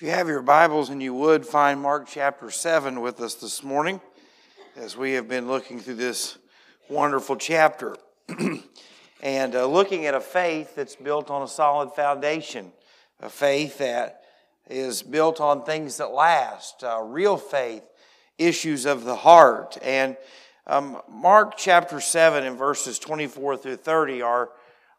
If you have your Bibles and you would find Mark chapter 7 with us this morning as we have been looking through this wonderful chapter and uh, looking at a faith that's built on a solid foundation, a faith that is built on things that last, uh, real faith, issues of the heart. And um, Mark chapter 7 and verses 24 through 30 are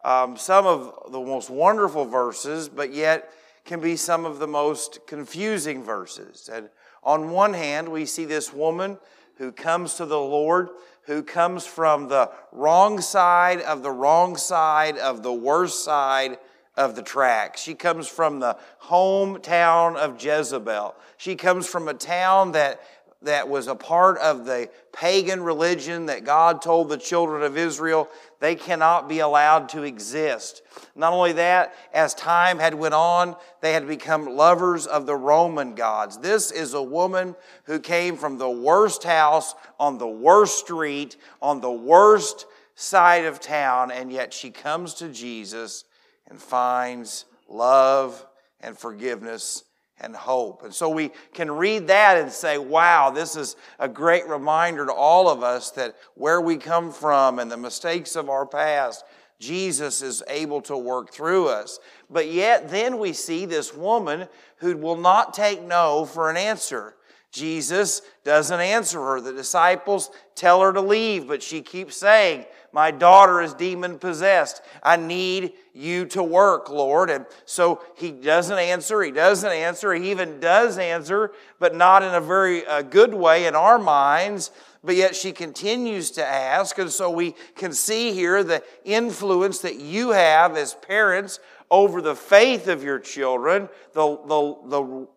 um, some of the most wonderful verses, but yet can be some of the most confusing verses. And on one hand, we see this woman who comes to the Lord, who comes from the wrong side of the wrong side of the worst side of the track. She comes from the hometown of Jezebel. She comes from a town that that was a part of the pagan religion that God told the children of Israel they cannot be allowed to exist. Not only that, as time had went on, they had become lovers of the Roman gods. This is a woman who came from the worst house on the worst street on the worst side of town and yet she comes to Jesus and finds love and forgiveness and hope. And so we can read that and say, wow, this is a great reminder to all of us that where we come from and the mistakes of our past, Jesus is able to work through us. But yet, then we see this woman who will not take no for an answer. Jesus doesn't answer her. The disciples tell her to leave, but she keeps saying, My daughter is demon possessed. I need you to work, Lord. And so he doesn't answer. He doesn't answer. He even does answer, but not in a very uh, good way in our minds. But yet she continues to ask. And so we can see here the influence that you have as parents over the faith of your children, the, the, the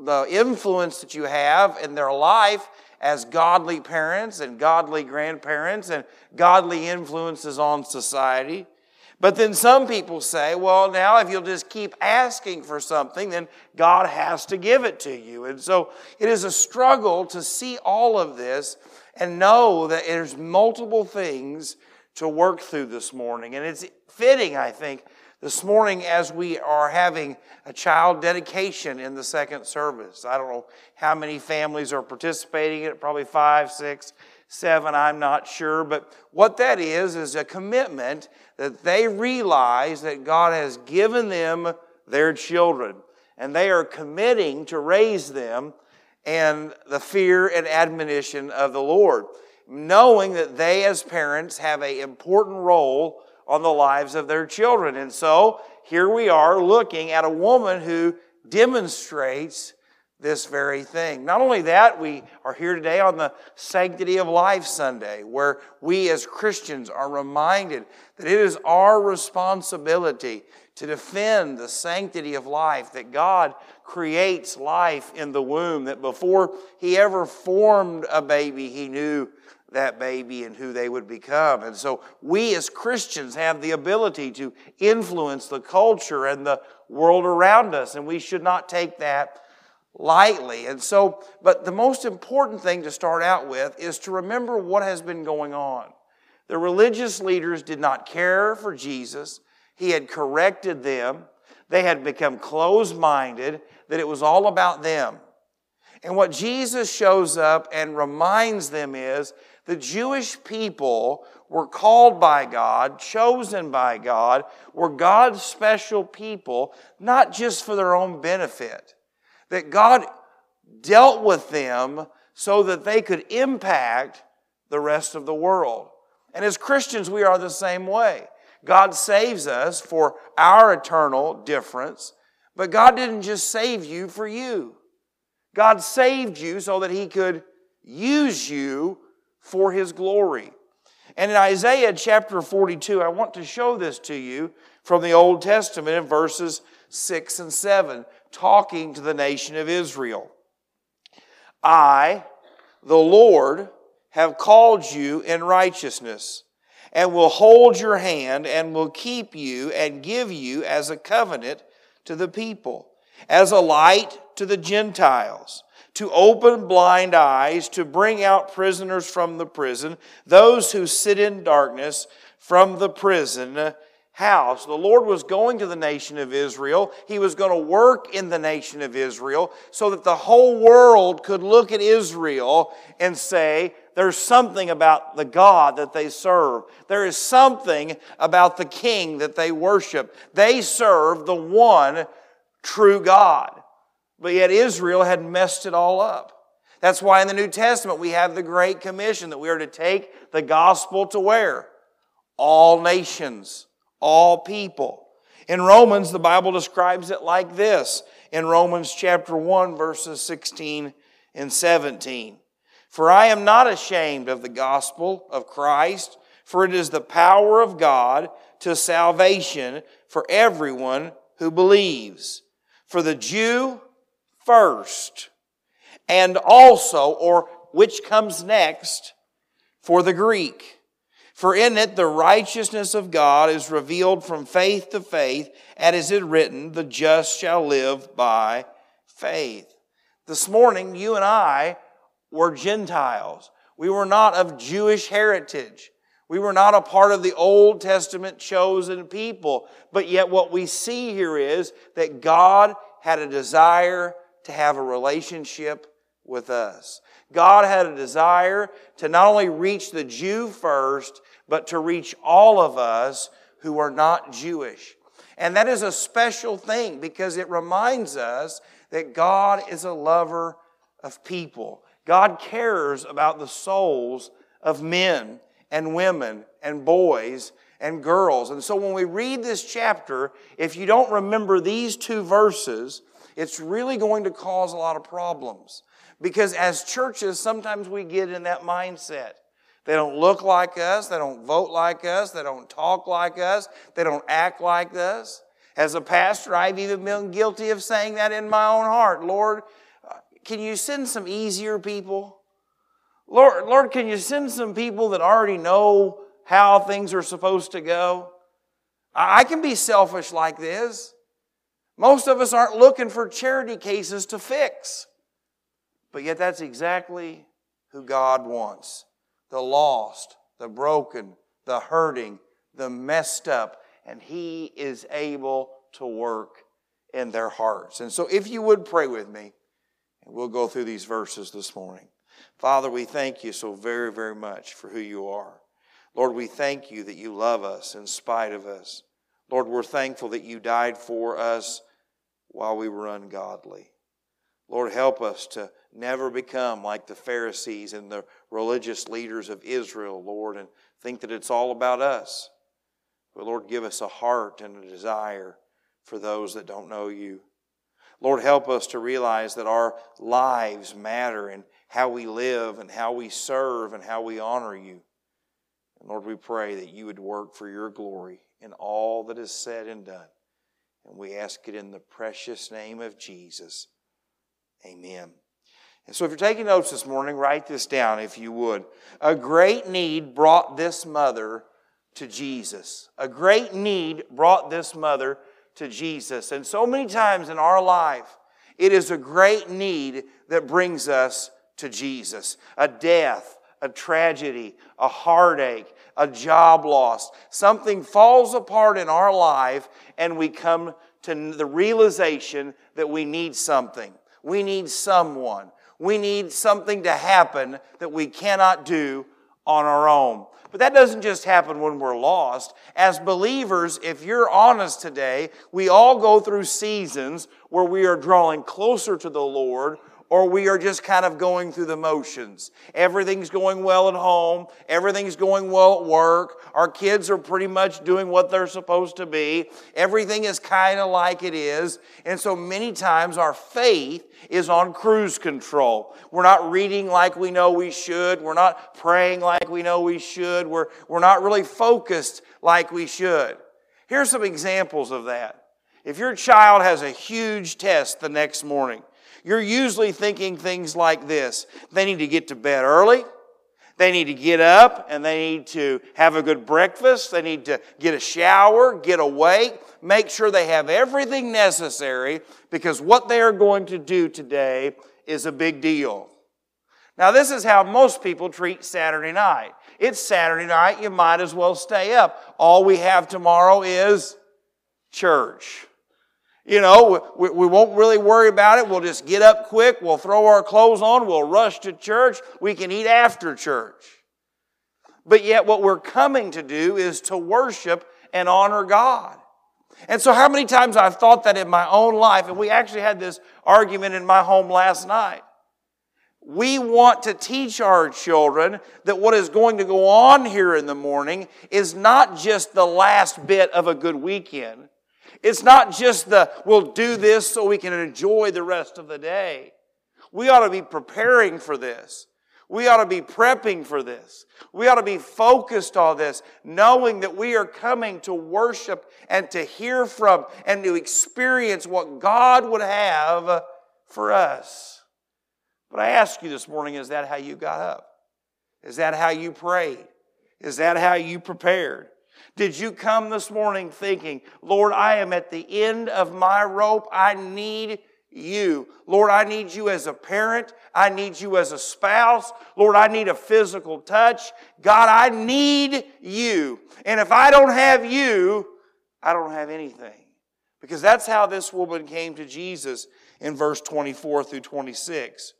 the influence that you have in their life as godly parents and godly grandparents and godly influences on society. But then some people say, well, now if you'll just keep asking for something, then God has to give it to you. And so it is a struggle to see all of this and know that there's multiple things to work through this morning. And it's fitting, I think, this morning as we are having a child dedication in the second service. I don't know how many families are participating in it, probably five, six, seven, I'm not sure. But what that is, is a commitment that they realize that God has given them their children. And they are committing to raise them in the fear and admonition of the Lord, knowing that they as parents have an important role on the lives of their children. And so here we are looking at a woman who demonstrates this very thing. Not only that, we are here today on the Sanctity of Life Sunday, where we as Christians are reminded that it is our responsibility to defend the sanctity of life, that God creates life in the womb, that before He ever formed a baby, He knew that baby and who they would become. And so we as Christians have the ability to influence the culture and the world around us, and we should not take that lightly. And so, but the most important thing to start out with is to remember what has been going on. The religious leaders did not care for Jesus. He had corrected them. They had become closed minded, that it was all about them. And what Jesus shows up and reminds them is the Jewish people were called by God, chosen by God, were God's special people, not just for their own benefit. That God dealt with them so that they could impact the rest of the world. And as Christians, we are the same way. God saves us for our eternal difference, but God didn't just save you for you. God saved you so that He could use you for his glory. And in Isaiah chapter 42, I want to show this to you from the Old Testament in verses 6 and 7, talking to the nation of Israel. I, the Lord, have called you in righteousness, and will hold your hand, and will keep you, and give you as a covenant to the people, as a light to the Gentiles to open blind eyes, to bring out prisoners from the prison, those who sit in darkness from the prison house. The Lord was going to the nation of Israel. He was going to work in the nation of Israel so that the whole world could look at Israel and say, there's something about the God that they serve. There is something about the king that they worship. They serve the one true God. But yet Israel had messed it all up. That's why in the New Testament we have the Great Commission that we are to take the gospel to where? All nations all people. In Romans, the Bible describes it like this in Romans chapter 1, verses 16 and 17. For I am not ashamed of the gospel of Christ, for it is the power of God to salvation for everyone who believes. For the Jew first, and also, or which comes next, for the Greek. For in it the righteousness of God is revealed from faith to faith, and is it written, the just shall live by faith. This morning, you and I were Gentiles. We were not of Jewish heritage. We were not a part of the Old Testament chosen people. But yet, what we see here is that God had a desire to have a relationship with us. God had a desire to not only reach the Jew first, but to reach all of us who are not Jewish. And that is a special thing because it reminds us that God is a lover of people. God cares about the souls of men and women and boys and girls. And so when we read this chapter, if you don't remember these two verses, it's really going to cause a lot of problems. Because as churches, sometimes we get in that mindset. They don't look like us. They don't vote like us. They don't talk like us. They don't act like us. As a pastor, I've even been guilty of saying that in my own heart. Lord, uh, can you send some easier people? Lord, Lord, can you send some people that already know how things are supposed to go? I can be selfish like this. Most of us aren't looking for charity cases to fix. But yet, that's exactly who God wants the lost, the broken, the hurting, the messed up, and He is able to work in their hearts. And so, if you would pray with me, and we'll go through these verses this morning. Father, we thank you so very, very much for who you are. Lord, we thank you that you love us in spite of us. Lord, we're thankful that you died for us while we were ungodly. Lord, help us to never become like the Pharisees and the religious leaders of Israel, Lord, and think that it's all about us. But Lord, give us a heart and a desire for those that don't know you. Lord, help us to realize that our lives matter and how we live and how we serve and how we honor you. And Lord, we pray that you would work for your glory in all that is said and done. And we ask it in the precious name of Jesus. Amen. And so, if you're taking notes this morning, write this down if you would. A great need brought this mother to Jesus. A great need brought this mother to Jesus. And so many times in our life, it is a great need that brings us to Jesus. A death, a tragedy, a heartache, a job loss. Something falls apart in our life, and we come to the realization that we need something. We need someone. We need something to happen that we cannot do on our own. But that doesn't just happen when we're lost. As believers, if you're honest today, we all go through seasons where we are drawing closer to the Lord or we are just kind of going through the motions. Everything's going well at home, everything's going well at work, our kids are pretty much doing what they're supposed to be, everything is kind of like it is. And so many times our faith is on cruise control. We're not reading like we know we should, we're not praying like we know we should, we're, we're not really focused like we should. Here's some examples of that. If your child has a huge test the next morning, you're usually thinking things like this they need to get to bed early. They need to get up and they need to have a good breakfast. They need to get a shower, get awake, make sure they have everything necessary because what they are going to do today is a big deal. Now, this is how most people treat Saturday night. It's Saturday night, you might as well stay up. All we have tomorrow is church. You know, we, we won't really worry about it. We'll just get up quick. We'll throw our clothes on. We'll rush to church. We can eat after church. But yet, what we're coming to do is to worship and honor God. And so, how many times I've thought that in my own life, and we actually had this argument in my home last night. We want to teach our children that what is going to go on here in the morning is not just the last bit of a good weekend. It's not just the, we'll do this so we can enjoy the rest of the day. We ought to be preparing for this. We ought to be prepping for this. We ought to be focused on this, knowing that we are coming to worship and to hear from and to experience what God would have for us. But I ask you this morning is that how you got up? Is that how you prayed? Is that how you prepared? Did you come this morning thinking, Lord, I am at the end of my rope. I need you. Lord, I need you as a parent. I need you as a spouse. Lord, I need a physical touch. God, I need you. And if I don't have you, I don't have anything. Because that's how this woman came to Jesus in verse 24 through 26.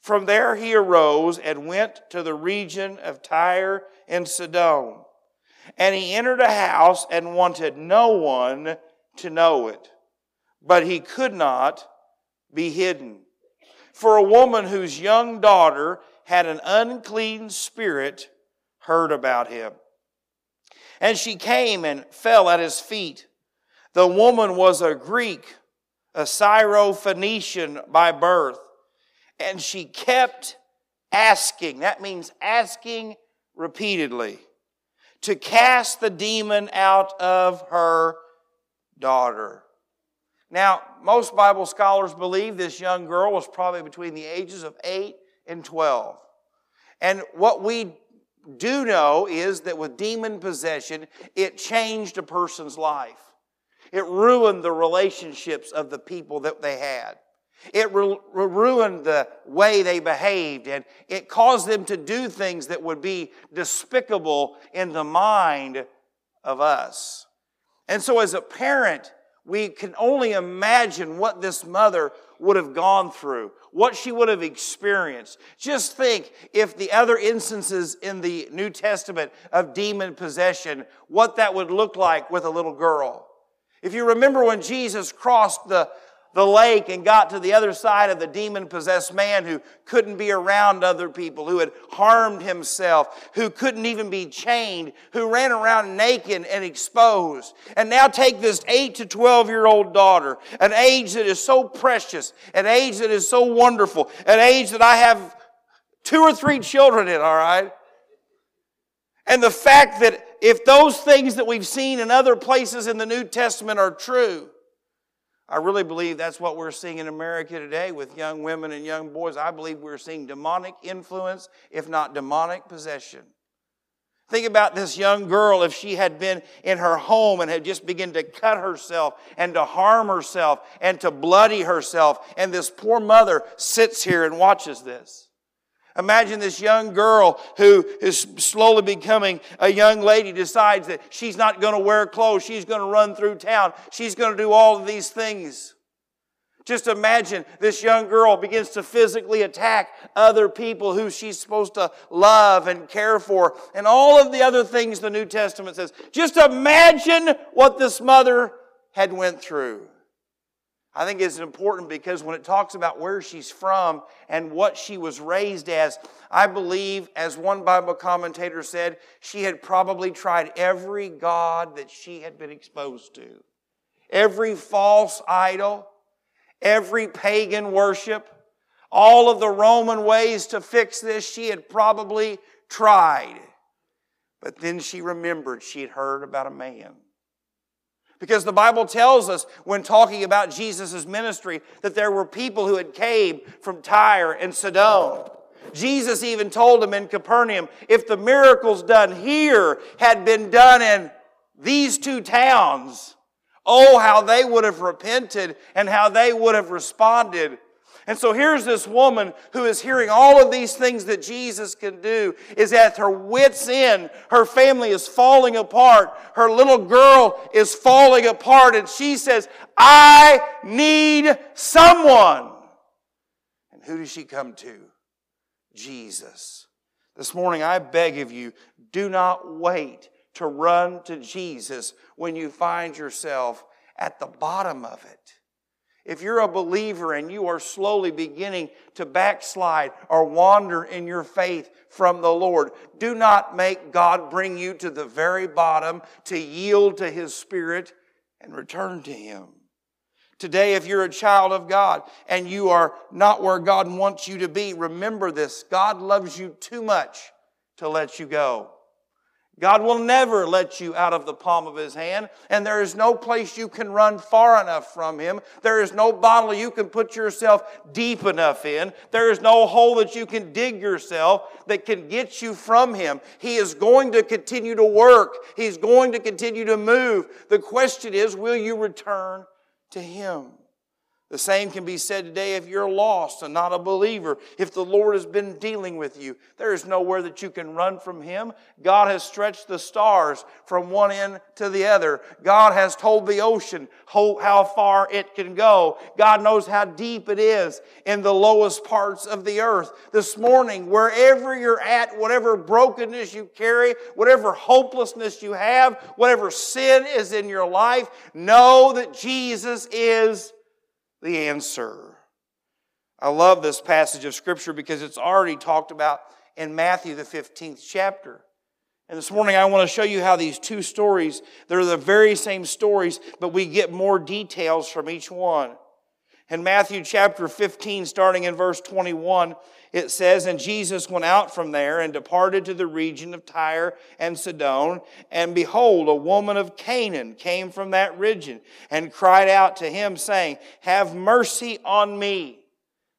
From there he arose and went to the region of Tyre and Sidon. And he entered a house and wanted no one to know it. But he could not be hidden. For a woman whose young daughter had an unclean spirit heard about him. And she came and fell at his feet. The woman was a Greek, a Syrophoenician by birth and she kept asking. That means asking repeatedly to cast the demon out of her daughter. Now, most Bible scholars believe this young girl was probably between the ages of 8 and 12. And what we do know is that with demon possession, it changed a person's life. It ruined the relationships of the people that they had. It ru- ruined the way they behaved, and it caused them to do things that would be despicable in the mind of us. And so, as a parent, we can only imagine what this mother would have gone through, what she would have experienced. Just think if the other instances in the New Testament of demon possession, what that would look like with a little girl. If you remember when Jesus crossed the the lake and got to the other side of the demon possessed man who couldn't be around other people, who had harmed himself, who couldn't even be chained, who ran around naked and exposed. And now take this 8 to 12 year old daughter, an age that is so precious, an age that is so wonderful, an age that I have two or three children in, all right? And the fact that if those things that we've seen in other places in the New Testament are true, I really believe that's what we're seeing in America today with young women and young boys. I believe we're seeing demonic influence, if not demonic possession. Think about this young girl if she had been in her home and had just begun to cut herself and to harm herself and to bloody herself, and this poor mother sits here and watches this. Imagine this young girl who is slowly becoming a young lady decides that she's not going to wear clothes. She's going to run through town. She's going to do all of these things. Just imagine this young girl begins to physically attack other people who she's supposed to love and care for, and all of the other things the New Testament says. Just imagine what this mother had went through. I think it's important because when it talks about where she's from and what she was raised as, I believe, as one Bible commentator said, she had probably tried every God that she had been exposed to. Every false idol, every pagan worship, all of the Roman ways to fix this, she had probably tried. But then she remembered she had heard about a man because the Bible tells us when talking about Jesus' ministry that there were people who had came from Tyre and Sidon. Jesus even told them in Capernaum, if the miracles done here had been done in these two towns, oh, how they would have repented and how they would have responded. And so here's this woman who is hearing all of these things that Jesus can do, is at her wits' end. Her family is falling apart. Her little girl is falling apart. And she says, I need someone. And who does she come to? Jesus. This morning, I beg of you, do not wait to run to Jesus when you find yourself at the bottom of it. If you're a believer and you are slowly beginning to backslide or wander in your faith from the Lord, do not make God bring you to the very bottom to yield to His Spirit and return to Him. Today, if you're a child of God and you are not where God wants you to be, remember this God loves you too much to let you go. God will never let you out of the palm of His hand, and there is no place you can run far enough from Him. There is no bottle you can put yourself deep enough in. There is no hole that you can dig yourself that can get you from Him. He is going to continue to work, He's going to continue to move. The question is, will you return to Him? The same can be said today if you're lost and not a believer. If the Lord has been dealing with you, there is nowhere that you can run from Him. God has stretched the stars from one end to the other. God has told the ocean how far it can go. God knows how deep it is in the lowest parts of the earth. This morning, wherever you're at, whatever brokenness you carry, whatever hopelessness you have, whatever sin is in your life, know that Jesus is the answer. I love this passage of Scripture because it's already talked about in Matthew, the 15th chapter. And this morning I want to show you how these two stories, they're the very same stories, but we get more details from each one. In Matthew chapter 15, starting in verse 21, it says, And Jesus went out from there and departed to the region of Tyre and Sidon. And behold, a woman of Canaan came from that region and cried out to him, saying, Have mercy on me.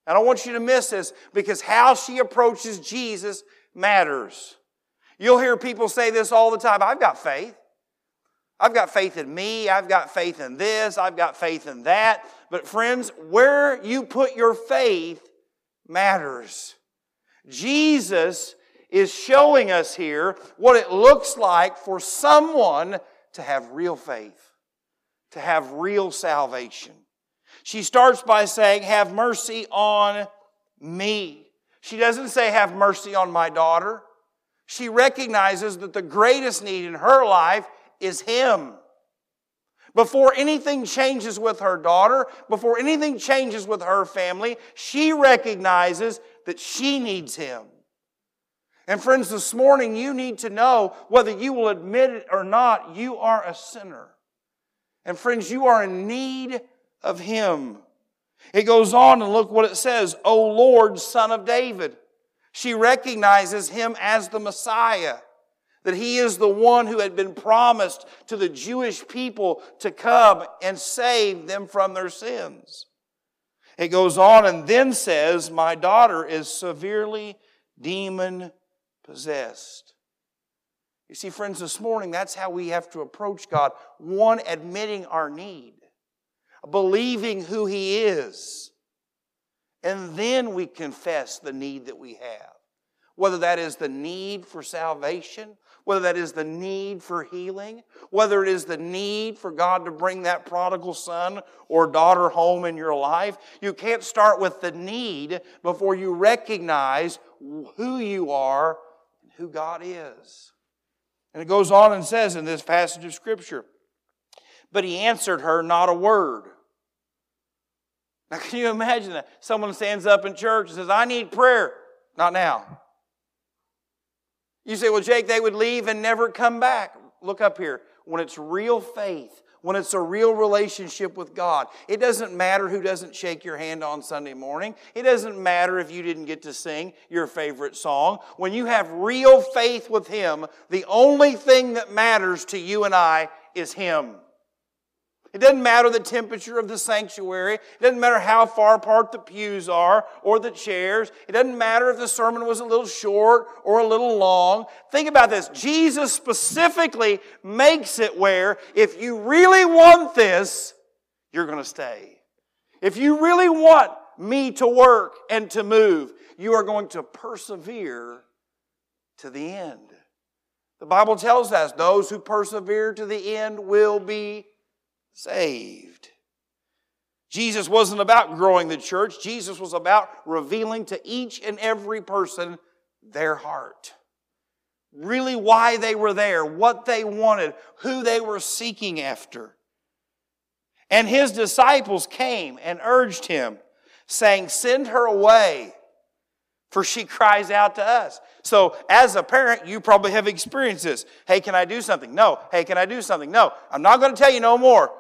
And I want you to miss this because how she approaches Jesus matters. You'll hear people say this all the time I've got faith. I've got faith in me. I've got faith in this. I've got faith in that. But, friends, where you put your faith matters. Jesus is showing us here what it looks like for someone to have real faith, to have real salvation. She starts by saying, Have mercy on me. She doesn't say, Have mercy on my daughter. She recognizes that the greatest need in her life is Him. Before anything changes with her daughter, before anything changes with her family, she recognizes that she needs Him. And friends, this morning you need to know whether you will admit it or not, you are a sinner. And friends, you are in need of Him. It goes on and look what it says, O Lord, Son of David. She recognizes Him as the Messiah that he is the one who had been promised to the Jewish people to come and save them from their sins. It goes on and then says, My daughter is severely demon possessed. You see, friends, this morning, that's how we have to approach God. One, admitting our need, believing who He is, and then we confess the need that we have. Whether that is the need for salvation, whether that is the need for healing, whether it is the need for God to bring that prodigal son or daughter home in your life. You can't start with the need before you recognize who you are and who God is. And it goes on and says in this passage of Scripture, but he answered her not a word. Now, can you imagine that? Someone stands up in church and says, I need prayer. Not now. You say, well, Jake, they would leave and never come back. Look up here. When it's real faith, when it's a real relationship with God, it doesn't matter who doesn't shake your hand on Sunday morning. It doesn't matter if you didn't get to sing your favorite song. When you have real faith with Him, the only thing that matters to you and I is Him. It doesn't matter the temperature of the sanctuary. It doesn't matter how far apart the pews are or the chairs. It doesn't matter if the sermon was a little short or a little long. Think about this. Jesus specifically makes it where if you really want this, you're going to stay. If you really want me to work and to move. You are going to persevere to the end. The Bible tells us those who persevere to the end will be saved. Jesus wasn't about growing the church, Jesus was about revealing to each and every person their heart. Really, why they were there, what they wanted, who they were seeking after. And his disciples came and urged him, saying, Send her away, for she cries out to us. So, as a parent, you probably have experienced this. Hey, can I do something? No. Hey, can I do something? No. I'm not going to tell you no more.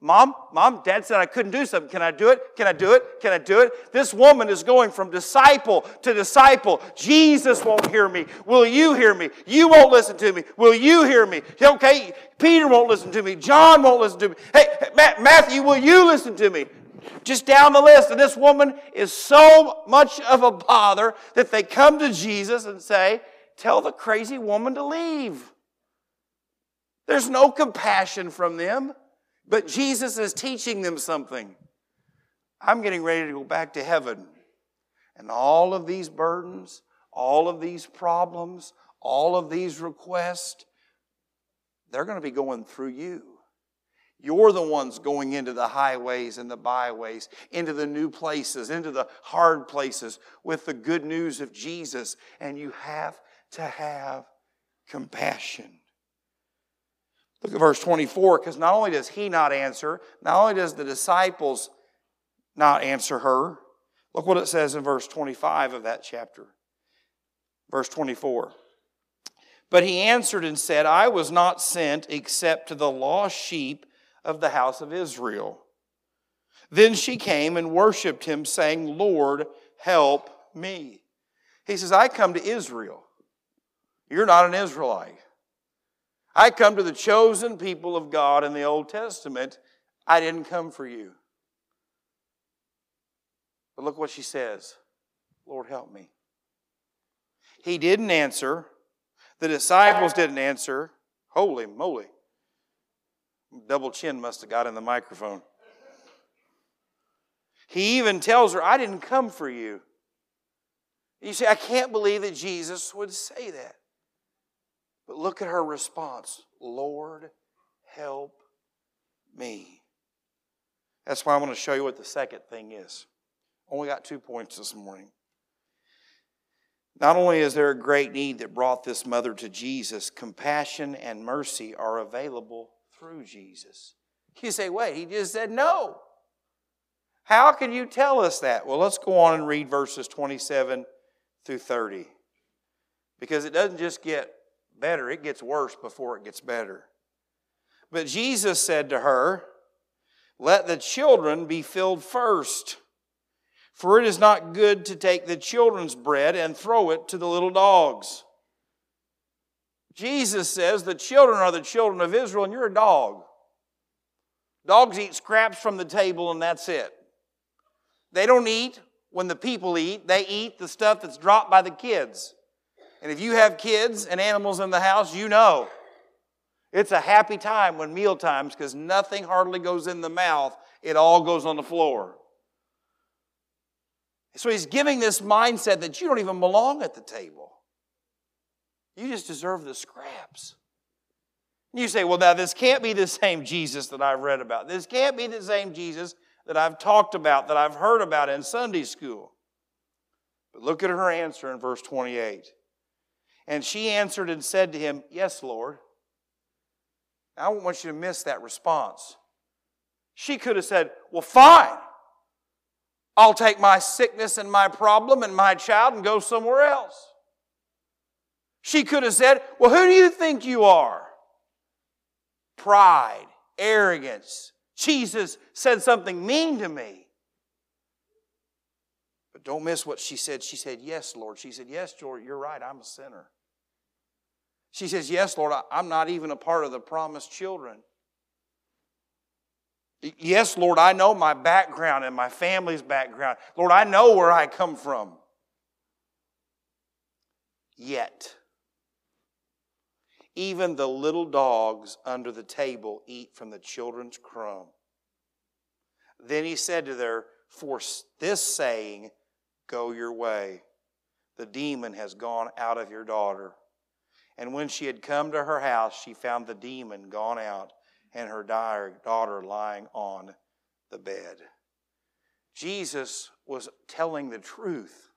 Mom, mom, dad said I couldn't do something. Can I do it? Can I do it? Can I do it? This woman is going from disciple to disciple. Jesus won't hear me. Will you hear me? You won't listen to me. Will you hear me? Okay, Peter won't listen to me. John won't listen to me. Hey, Matthew, will you listen to me? Just down the list. And this woman is so much of a bother that they come to Jesus and say, Tell the crazy woman to leave. There's no compassion from them. But Jesus is teaching them something. I'm getting ready to go back to heaven. And all of these burdens, all of these problems, all of these requests, they're going to be going through you. You're the ones going into the highways and the byways, into the new places, into the hard places with the good news of Jesus. And you have to have compassion. Look at verse 24, because not only does he not answer, not only does the disciples not answer her, look what it says in verse 25 of that chapter. Verse 24. But he answered and said, I was not sent except to the lost sheep of the house of Israel. Then she came and worshiped him, saying, Lord, help me. He says, I come to Israel. You're not an Israelite. I come to the chosen people of God in the Old Testament. I didn't come for you. But look what she says Lord, help me. He didn't answer. The disciples didn't answer. Holy moly. Double chin must have got in the microphone. He even tells her, I didn't come for you. You say, I can't believe that Jesus would say that. But look at her response Lord, help me. That's why I want to show you what the second thing is. Only got two points this morning. Not only is there a great need that brought this mother to Jesus, compassion and mercy are available through Jesus. You say, wait, he just said no. How can you tell us that? Well, let's go on and read verses 27 through 30. Because it doesn't just get better, it gets worse before it gets better. But Jesus said to her, Let the children be filled first, for it is not good to take the children's bread and throw it to the little dogs. Jesus says the children are the children of Israel, and you're a dog. Dogs eat scraps from the table, and that's it. They don't eat when the people eat, they eat the stuff that's dropped by the kids. And if you have kids and animals in the house, you know it's a happy time when meal times because nothing hardly goes in the mouth, it all goes on the floor. So he's giving this mindset that you don't even belong at the table. You just deserve the scraps. And You say, well, now this can't be the same Jesus that I've read about. This can't be the same Jesus that I've talked about, that I've heard about in Sunday school. But look at her answer in verse 28. And she answered and said to him, Yes, Lord. I don't want you to miss that response. She could have said, Well, fine. I'll take my sickness and my problem and my child and go somewhere else. She could have said, Well, who do you think you are? Pride, arrogance. Jesus said something mean to me. But don't miss what she said. She said, Yes, Lord. She said, Yes, Lord, you're right. I'm a sinner. She says, Yes, Lord, I'm not even a part of the promised children. Yes, Lord, I know my background and my family's background. Lord, I know where I come from. Yet, even the little dogs under the table eat from the children's crumb. Then he said to her, for this saying, Go your way. The demon has gone out of your daughter. And when she had come to her house, she found the demon gone out and her daughter lying on the bed. Jesus was telling the truth,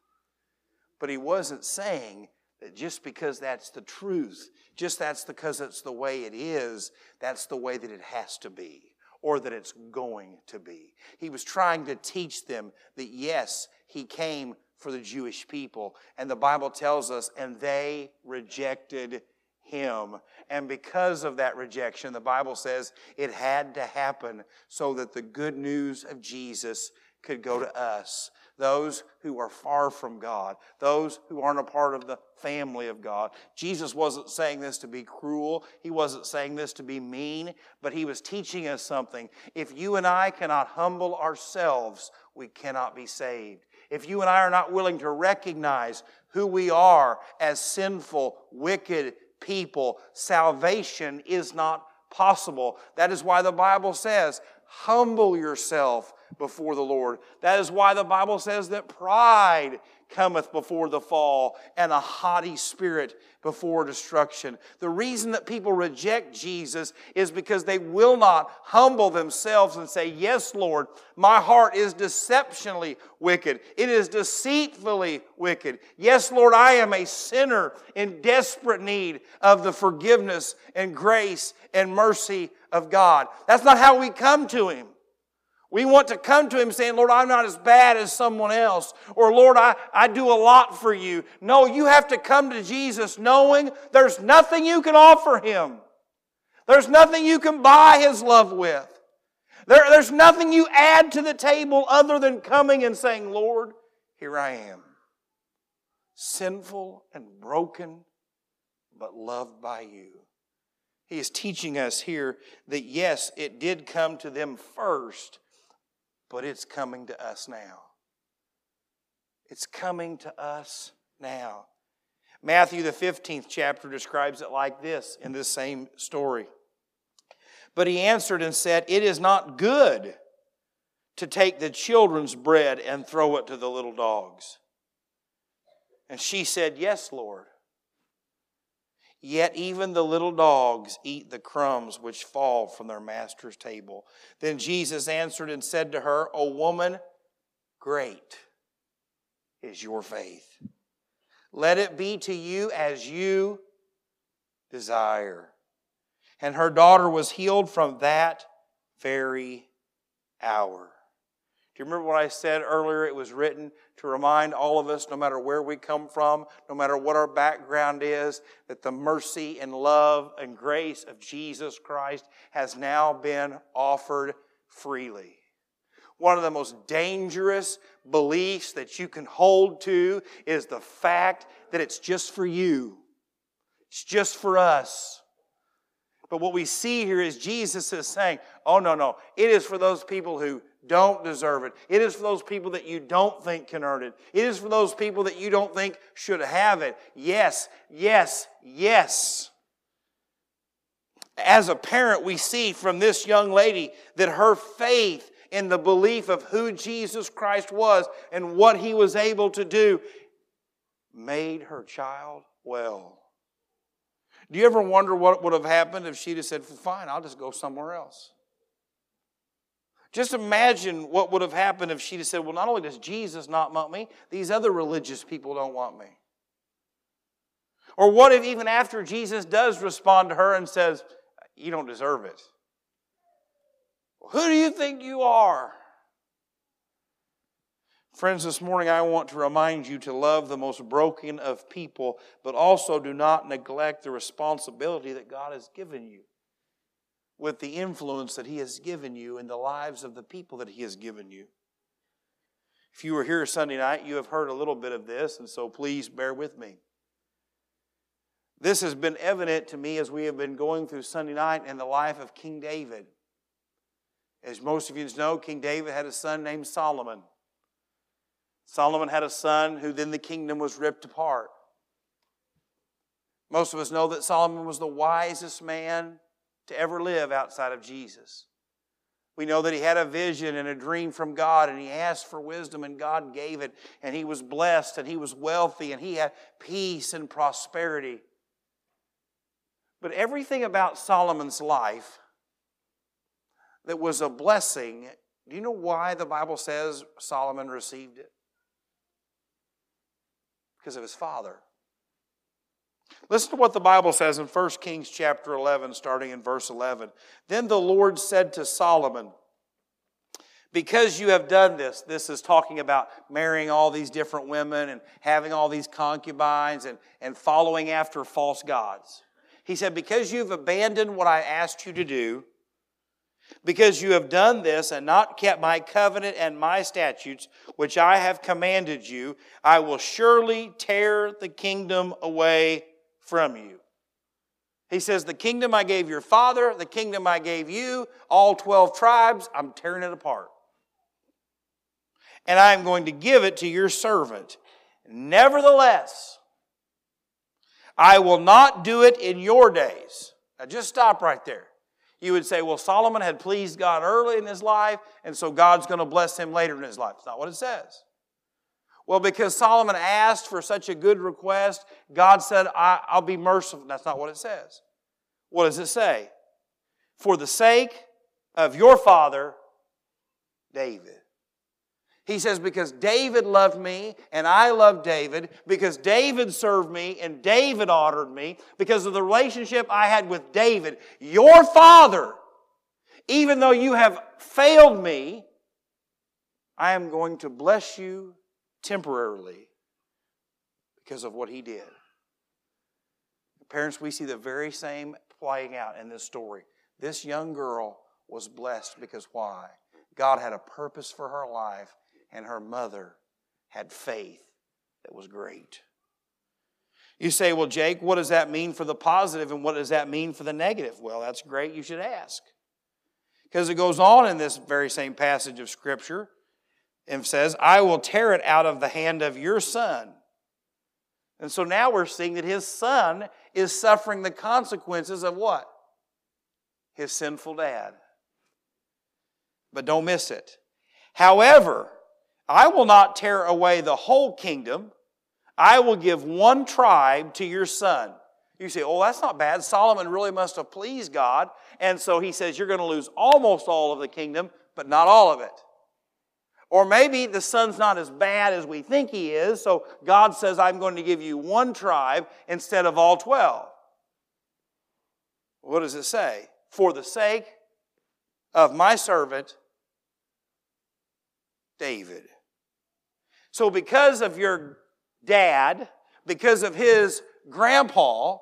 but he wasn't saying that just because that's the truth, just that's because it's the way it is, that's the way that it has to be or that it's going to be. He was trying to teach them that yes, he came for the Jewish people. And the Bible tells us, and they rejected him. And because of that rejection, the Bible says it had to happen so that the good news of Jesus could go to us those who are far from God, those who aren't a part of the family of God. Jesus wasn't saying this to be cruel, he wasn't saying this to be mean, but he was teaching us something. If you and I cannot humble ourselves, we cannot be saved. If you and I are not willing to recognize who we are as sinful, wicked people, salvation is not possible. That is why the Bible says, humble yourself before the Lord. That is why the Bible says that pride cometh before the fall and a haughty spirit before destruction. The reason that people reject Jesus is because they will not humble themselves and say, Yes, Lord, my heart is deceptionally wicked. It is deceitfully wicked. Yes, Lord, I am a sinner in desperate need of the forgiveness and grace and mercy of God. That's not how we come to Him. We want to come to Him saying, Lord, I'm not as bad as someone else. Or, Lord, I, I do a lot for you. No, you have to come to Jesus knowing there's nothing you can offer Him. There's nothing you can buy His love with. There, there's nothing you add to the table other than coming and saying, Lord, here I am. Sinful and broken, but loved by you. He is teaching us here that yes, it did come to them first, but it's coming to us now. It's coming to us now. Matthew, the 15th chapter, describes it like this in this same story. But he answered and said, It is not good to take the children's bread and throw it to the little dogs. And she said, Yes, Lord. Yet even the little dogs eat the crumbs which fall from their master's table. Then Jesus answered and said to her, O woman, great is your faith. Let it be to you as you desire. And her daughter was healed from that very hour. Do you remember what I said earlier? It was written to remind all of us, no matter where we come from, no matter what our background is, that the mercy and love and grace of Jesus Christ has now been offered freely. One of the most dangerous beliefs that you can hold to is the fact that it's just for you. It's just for us. But what we see here is Jesus is saying, oh, no, no. It is for those people who don't deserve it. It is for those people that you don't think can earn it. It is for those people that you don't think should have it. Yes, yes, yes. As a parent, we see from this young lady that her faith in the belief of who Jesus Christ was and what he was able to do made her child well. Do you ever wonder what would have happened if she'd have said, Fine, I'll just go somewhere else? Just imagine what would have happened if she'd have said, Well, not only does Jesus not want me, these other religious people don't want me. Or what if even after Jesus does respond to her and says, You don't deserve it? Who do you think you are? Friends, this morning I want to remind you to love the most broken of people, but also do not neglect the responsibility that God has given you with the influence that He has given you in the lives of the people that He has given you. If you were here Sunday night, you have heard a little bit of this, and so please bear with me. This has been evident to me as we have been going through Sunday night and the life of King David. As most of you know, King David had a son named Solomon. Solomon had a son who then the kingdom was ripped apart. Most of us know that Solomon was the wisest man to ever live outside of Jesus. We know that he had a vision and a dream from God, and he asked for wisdom, and God gave it. And he was blessed, and he was wealthy, and he had peace and prosperity. But everything about Solomon's life that was a blessing, do you know why the Bible says Solomon received it? Because of his father. Listen to what the Bible says in 1 Kings chapter 11, starting in verse 11. Then the Lord said to Solomon, because you have done this, this is talking about marrying all these different women and having all these concubines and, and following after false gods. He said, Because you've abandoned what I asked you to do, because you have done this and not kept my covenant and my statutes, which I have commanded you, I will surely tear the kingdom away from you. He says, The kingdom I gave your father, the kingdom I gave you, all 12 tribes, I'm tearing it apart. And I am going to give it to your servant. Nevertheless, I will not do it in your days. Now just stop right there. You would say, well, Solomon had pleased God early in his life, and so God's going to bless him later in his life. It's not what it says. Well, because Solomon asked for such a good request, God said, I, will be merciful. That's not what it says. What does it say? For the sake of your father, David. He says, Because David loved me and I loved David, because David served me and David honored me, because of the relationship I had with David, your father, even though you have failed me, I am going to bless you temporarily because of what he did. Parents, we see the very same playing out in this story. This young girl was blessed because why? God had a purpose for her life, and her mother had faith that was great. You say, well, Jake, what does that mean for the positive and what does that mean for the negative? Well, that's great. You should ask. Because it goes on in this very same passage of Scripture and says, I will tear it out of the hand of your son. And so now we're seeing that his son is suffering the consequences of what? His sinful dad. But don't miss it. However, I will not tear away the whole kingdom. I will give one tribe to your son. You say, oh, that's not bad. Solomon really must have pleased God. And so he says, you're going to lose almost all of the kingdom, but not all of it. Or maybe the son's not as bad as we think he is, so God says, I'm going to give you one tribe instead of all 12. What does it say? For the sake of my servant David. So, because of your dad, because of his grandpa,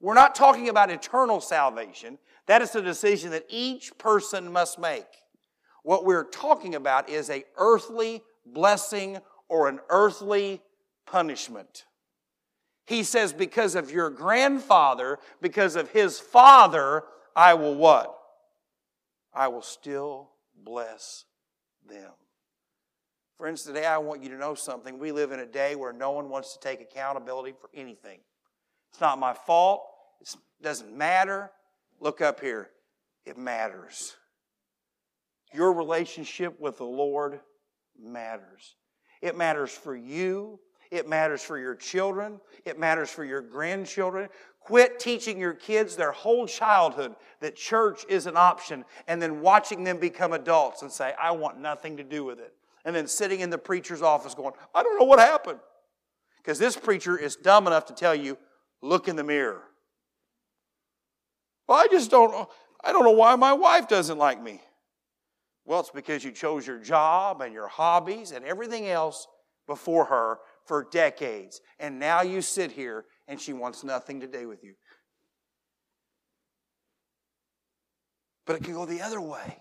we're not talking about eternal salvation. That is a decision that each person must make. What we're talking about is a earthly blessing or an earthly punishment. He says, because of your grandfather, because of his father, I will what? I will still bless them. Friends, today I want you to know something. We live in a day where no one wants to take accountability for anything. It's not my fault. It doesn't matter. Look up here. It matters. Your relationship with the Lord matters. It matters for you. It matters for your children. It matters for your grandchildren. Quit teaching your kids their whole childhood that church is an option and then watching them become adults and say, I want nothing to do with it and then sitting in the preacher's office going, I don't know what happened. Because this preacher is dumb enough to tell you, look in the mirror. Well, I just don't. I don't know why my wife doesn't like me. Well, it's because you chose your job and your hobbies and everything else before her for decades. And now you sit here and she wants nothing to do with you. But it can go the other way.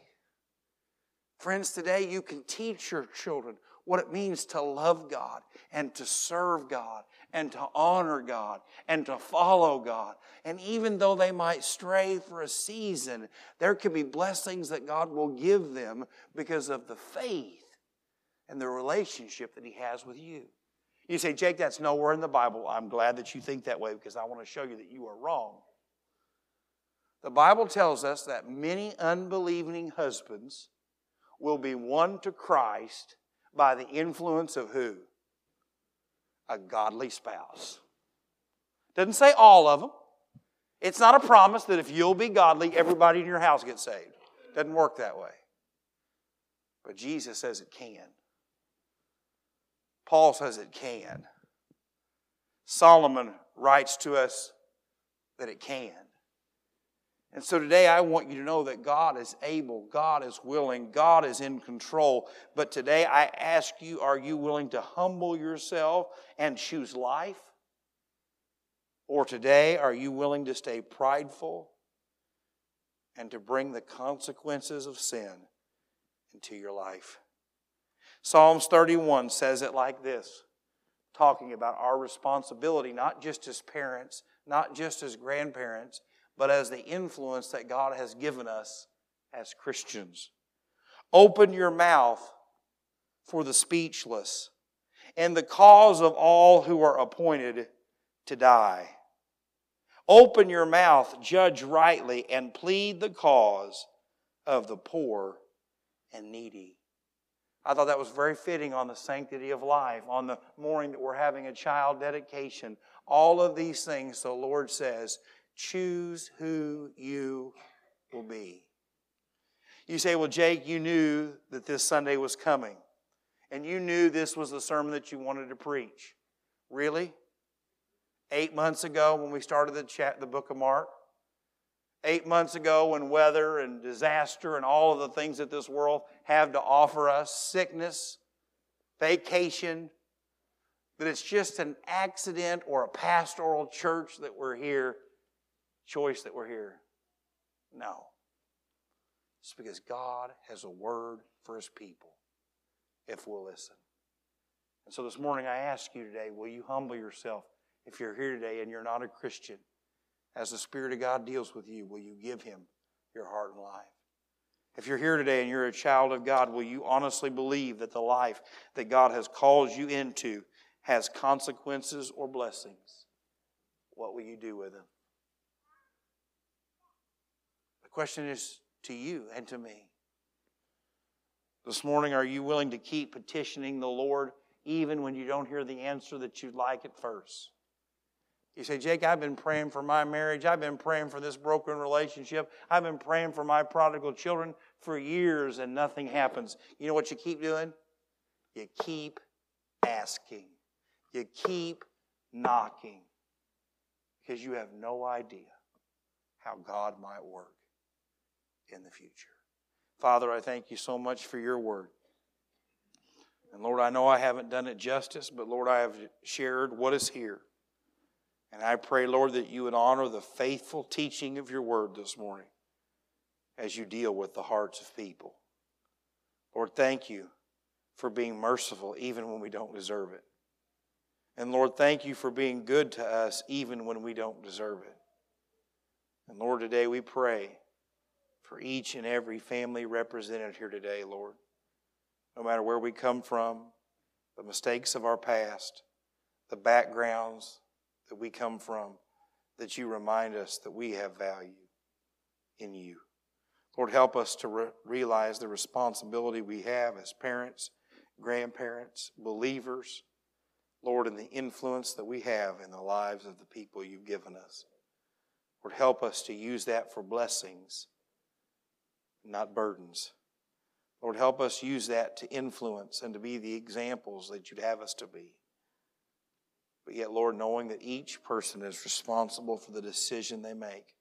Friends, today you can teach your children what it means to love God and to serve God and to honor God and to follow God. And even though they might stray for a season, there can be blessings that God will give them because of the faith and the relationship that He has with you. You say, Jake, that's nowhere in the Bible. I'm glad that you think that way because I want to show you that you are wrong. The Bible tells us that many unbelieving husbands will be won to Christ by the influence of who? A godly spouse. Doesn't say all of them. It's not a promise that if you'll be godly, everybody in your house gets saved. Doesn't work that way. But Jesus says it can. Paul says it can. Solomon writes to us that it can. And so today I want you to know that God is able, God is willing, God is in control. But today I ask you are you willing to humble yourself and choose life? Or today are you willing to stay prideful and to bring the consequences of sin into your life? Psalms 31 says it like this, talking about our responsibility, not just as parents, not just as grandparents but as the influence that God has given us as Christians. Open your mouth for the speechless and the cause of all who are appointed to die. Open your mouth, judge rightly, and plead the cause of the poor and needy. I thought that was very fitting on the sanctity of life, on the morning that we're having a child dedication. All of these things, the Lord says, choose who you will be. You say, Well, Jake, you knew that this Sunday was coming, and you knew this was the sermon that you wanted to preach. Really? Eight months ago, when we started the, chat, the book of Mark, eight months ago, when weather and disaster and all of the things that this world have to offer us sickness, vacation that it's just an accident or a pastoral church that we're here choice that we're here? No. It's because God has a word for his people if we'll listen. And so this morning I ask you today, will you humble yourself if you're here today and you're not a Christian? As the Spirit of God deals with you, will you give him your heart and life? If you're here today and you're a child of God, will you honestly believe that the life that God has called you into has consequences or blessings? What will you do with them? Question is to you and to me. This morning, are you willing to keep petitioning the Lord even when you don't hear the answer that you'd like at first? You say, Jake, I've been praying for my marriage. I've been praying for this broken relationship. I've been praying for my prodigal children for years and nothing happens. You know what you keep doing? You keep asking. You keep knocking because you have no idea how God might work in the future. Father, I thank you so much for your word. And Lord, I know I haven't done it justice, but Lord, I have shared what is here. And I pray, Lord, that you would honor the faithful teaching of your word this morning as you deal with the hearts of people. Lord, thank you for being merciful even when we don't deserve it. And Lord, thank you for being good to us even when we don't deserve it. And Lord, today we pray for each and every family represented here today, Lord. No matter where we come from, the mistakes of our past, the backgrounds that we come from, that you remind us that we have value in you. Lord, help us to re- realize the responsibility we have as parents, grandparents, believers, Lord, and the influence that we have in the lives of the people you've given us. Lord, help us to use that for blessings not burdens. Lord, help us use that to influence and to be the examples that you'd have us to be. But yet, Lord, knowing that each person is responsible for the decision they make.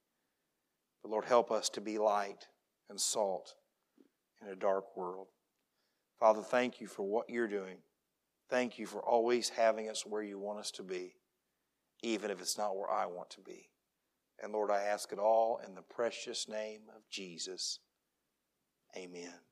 But Lord, help us to be light and salt in a dark world. Father, thank you for what you're doing. Thank you for always having us where you want us to be, even if it's not where I want to be. And Lord, I ask it all in the precious name of Jesus. Amen.